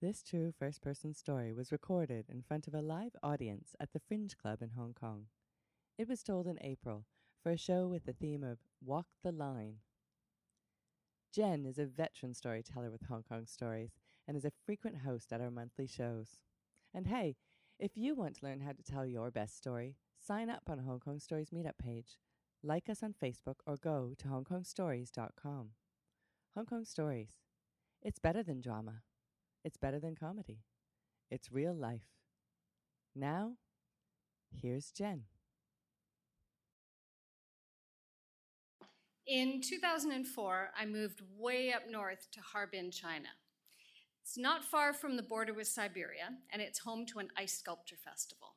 This true first person story was recorded in front of a live audience at the Fringe Club in Hong Kong. It was told in April for a show with the theme of Walk the Line. Jen is a veteran storyteller with Hong Kong Stories and is a frequent host at our monthly shows. And hey, if you want to learn how to tell your best story, sign up on Hong Kong Stories meetup page, like us on Facebook, or go to hongkongstories.com. Hong Kong Stories. It's better than drama. It's better than comedy. It's real life. Now, here's Jen. In 2004, I moved way up north to Harbin, China. It's not far from the border with Siberia, and it's home to an ice sculpture festival.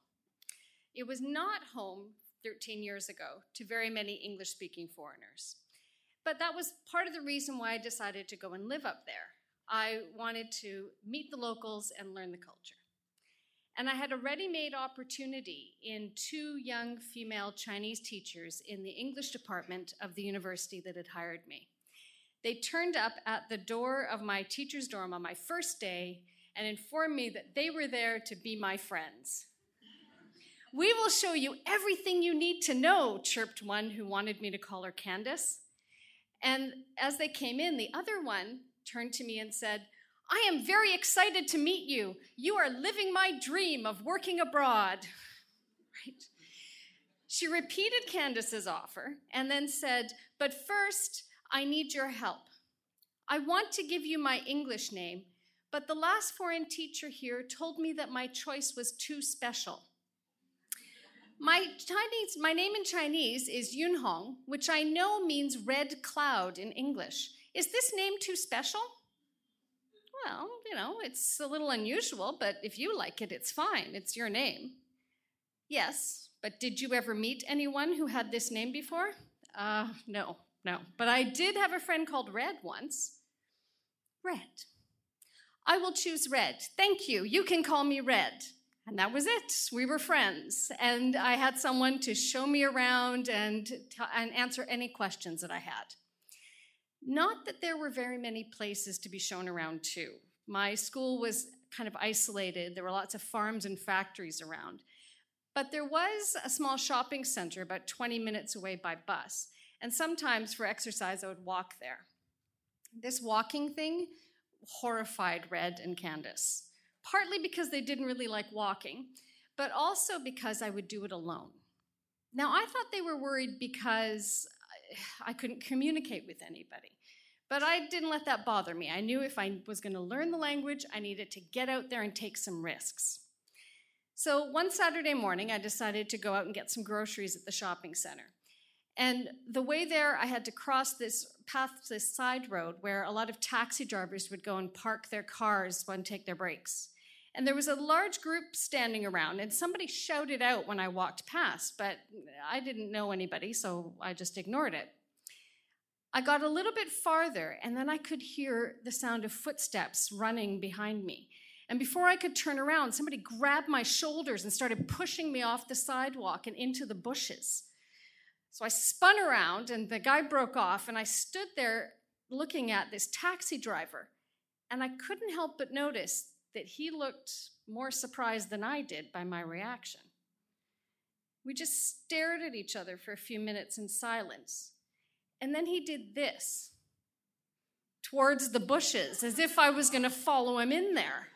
It was not home 13 years ago to very many English speaking foreigners. But that was part of the reason why I decided to go and live up there. I wanted to meet the locals and learn the culture. And I had a ready made opportunity in two young female Chinese teachers in the English department of the university that had hired me. They turned up at the door of my teacher's dorm on my first day and informed me that they were there to be my friends. We will show you everything you need to know, chirped one who wanted me to call her Candace. And as they came in, the other one turned to me and said, I am very excited to meet you. You are living my dream of working abroad. Right? She repeated Candace's offer and then said, But first, I need your help. I want to give you my English name, but the last foreign teacher here told me that my choice was too special. My Chinese, my name in Chinese is Yunhong, which I know means red cloud in English. Is this name too special? Well, you know, it's a little unusual, but if you like it, it's fine. It's your name. Yes, but did you ever meet anyone who had this name before? Uh, no, no. But I did have a friend called Red once. Red. I will choose Red. Thank you. You can call me Red. And that was it. We were friends. And I had someone to show me around and, t- and answer any questions that I had. Not that there were very many places to be shown around, too. My school was kind of isolated, there were lots of farms and factories around. But there was a small shopping center about 20 minutes away by bus. And sometimes for exercise, I would walk there. This walking thing horrified Red and Candace, partly because they didn't really like walking, but also because I would do it alone. Now, I thought they were worried because I couldn't communicate with anybody. But I didn't let that bother me. I knew if I was going to learn the language, I needed to get out there and take some risks. So one Saturday morning, I decided to go out and get some groceries at the shopping center. And the way there, I had to cross this path, this side road where a lot of taxi drivers would go and park their cars and take their breaks. And there was a large group standing around, and somebody shouted out when I walked past, but I didn't know anybody, so I just ignored it. I got a little bit farther, and then I could hear the sound of footsteps running behind me. And before I could turn around, somebody grabbed my shoulders and started pushing me off the sidewalk and into the bushes. So I spun around, and the guy broke off, and I stood there looking at this taxi driver. And I couldn't help but notice that he looked more surprised than I did by my reaction. We just stared at each other for a few minutes in silence. And then he did this towards the bushes as if I was going to follow him in there.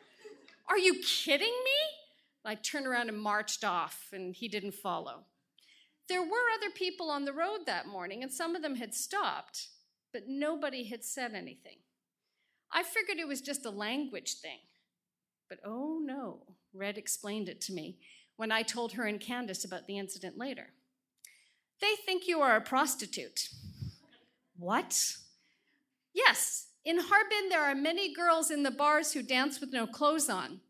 Are you kidding me? I turned around and marched off, and he didn't follow. There were other people on the road that morning, and some of them had stopped, but nobody had said anything. I figured it was just a language thing. But oh no, Red explained it to me when I told her and Candace about the incident later. They think you are a prostitute. What? Yes, in Harbin, there are many girls in the bars who dance with no clothes on.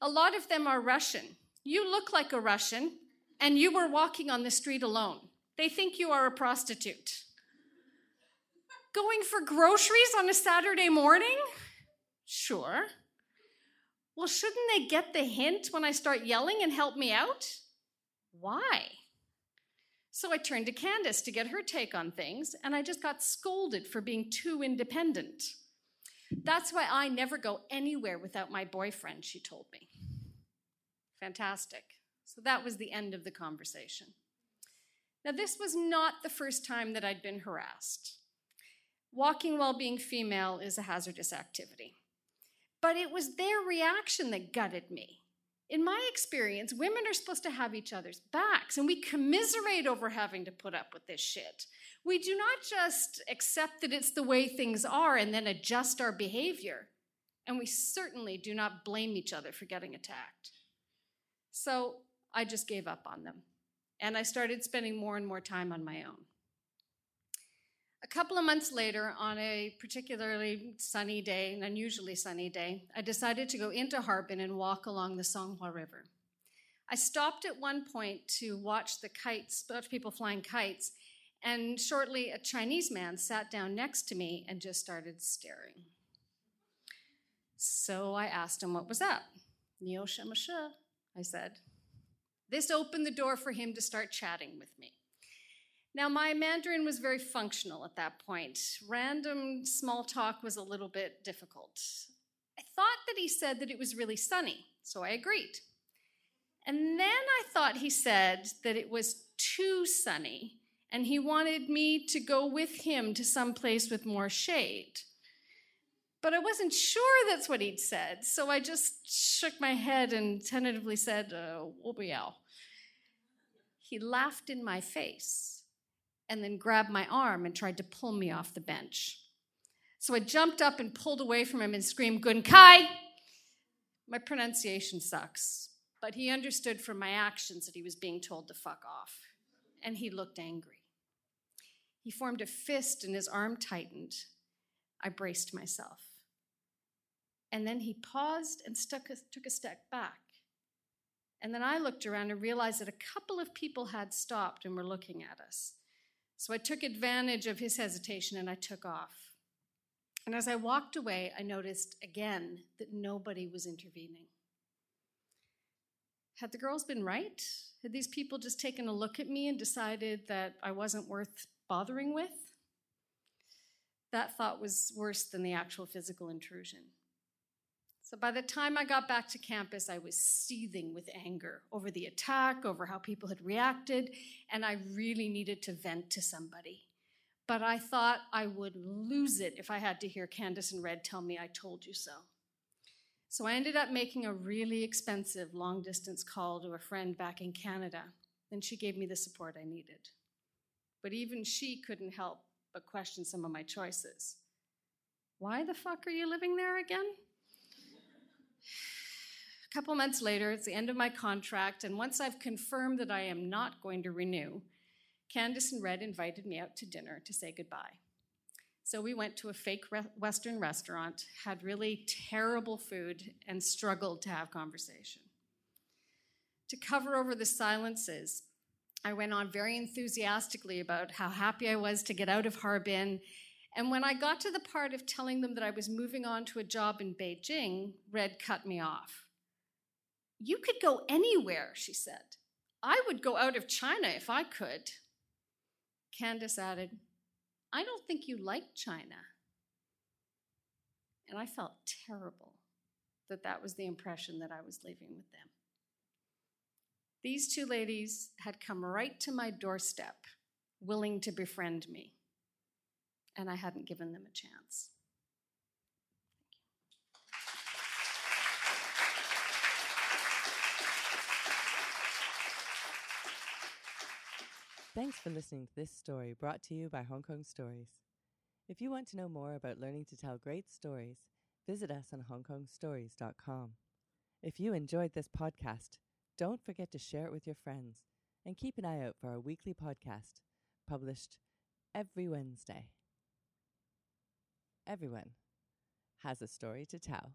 A lot of them are Russian. You look like a Russian, and you were walking on the street alone. They think you are a prostitute. Going for groceries on a Saturday morning? Sure. Well, shouldn't they get the hint when I start yelling and help me out? Why? So I turned to Candace to get her take on things, and I just got scolded for being too independent. That's why I never go anywhere without my boyfriend, she told me. Fantastic. So that was the end of the conversation. Now, this was not the first time that I'd been harassed. Walking while being female is a hazardous activity. But it was their reaction that gutted me. In my experience, women are supposed to have each other's backs, and we commiserate over having to put up with this shit. We do not just accept that it's the way things are and then adjust our behavior. And we certainly do not blame each other for getting attacked. So I just gave up on them. And I started spending more and more time on my own. A couple of months later, on a particularly sunny day, an unusually sunny day, I decided to go into Harbin and walk along the Songhua River. I stopped at one point to watch the kites, watch people flying kites, and shortly a Chinese man sat down next to me and just started staring. So I asked him what was up. Niu I said. This opened the door for him to start chatting with me. Now, my Mandarin was very functional at that point. Random small talk was a little bit difficult. I thought that he said that it was really sunny, so I agreed. And then I thought he said that it was too sunny, and he wanted me to go with him to some place with more shade. But I wasn't sure that's what he'd said, so I just shook my head and tentatively said, uh, He laughed in my face and then grabbed my arm and tried to pull me off the bench. So I jumped up and pulled away from him and screamed, Gun Kai! My pronunciation sucks, but he understood from my actions that he was being told to fuck off, and he looked angry. He formed a fist and his arm tightened. I braced myself. And then he paused and stuck a, took a step back. And then I looked around and realized that a couple of people had stopped and were looking at us. So I took advantage of his hesitation and I took off. And as I walked away, I noticed again that nobody was intervening. Had the girls been right? Had these people just taken a look at me and decided that I wasn't worth bothering with? That thought was worse than the actual physical intrusion. So by the time I got back to campus, I was seething with anger over the attack, over how people had reacted, and I really needed to vent to somebody. But I thought I would lose it if I had to hear Candace and Red tell me I told you so. So I ended up making a really expensive long distance call to a friend back in Canada, and she gave me the support I needed. But even she couldn't help but question some of my choices. Why the fuck are you living there again? A couple months later, it's the end of my contract, and once I've confirmed that I am not going to renew, Candace and Red invited me out to dinner to say goodbye. So we went to a fake Western restaurant, had really terrible food, and struggled to have conversation. To cover over the silences, I went on very enthusiastically about how happy I was to get out of Harbin. And when I got to the part of telling them that I was moving on to a job in Beijing, Red cut me off. You could go anywhere, she said. I would go out of China if I could. Candace added, I don't think you like China. And I felt terrible that that was the impression that I was leaving with them. These two ladies had come right to my doorstep, willing to befriend me, and I hadn't given them a chance. Thanks for listening to this story brought to you by Hong Kong Stories. If you want to know more about learning to tell great stories, visit us on hongkongstories.com. If you enjoyed this podcast, don't forget to share it with your friends and keep an eye out for our weekly podcast published every Wednesday. Everyone has a story to tell.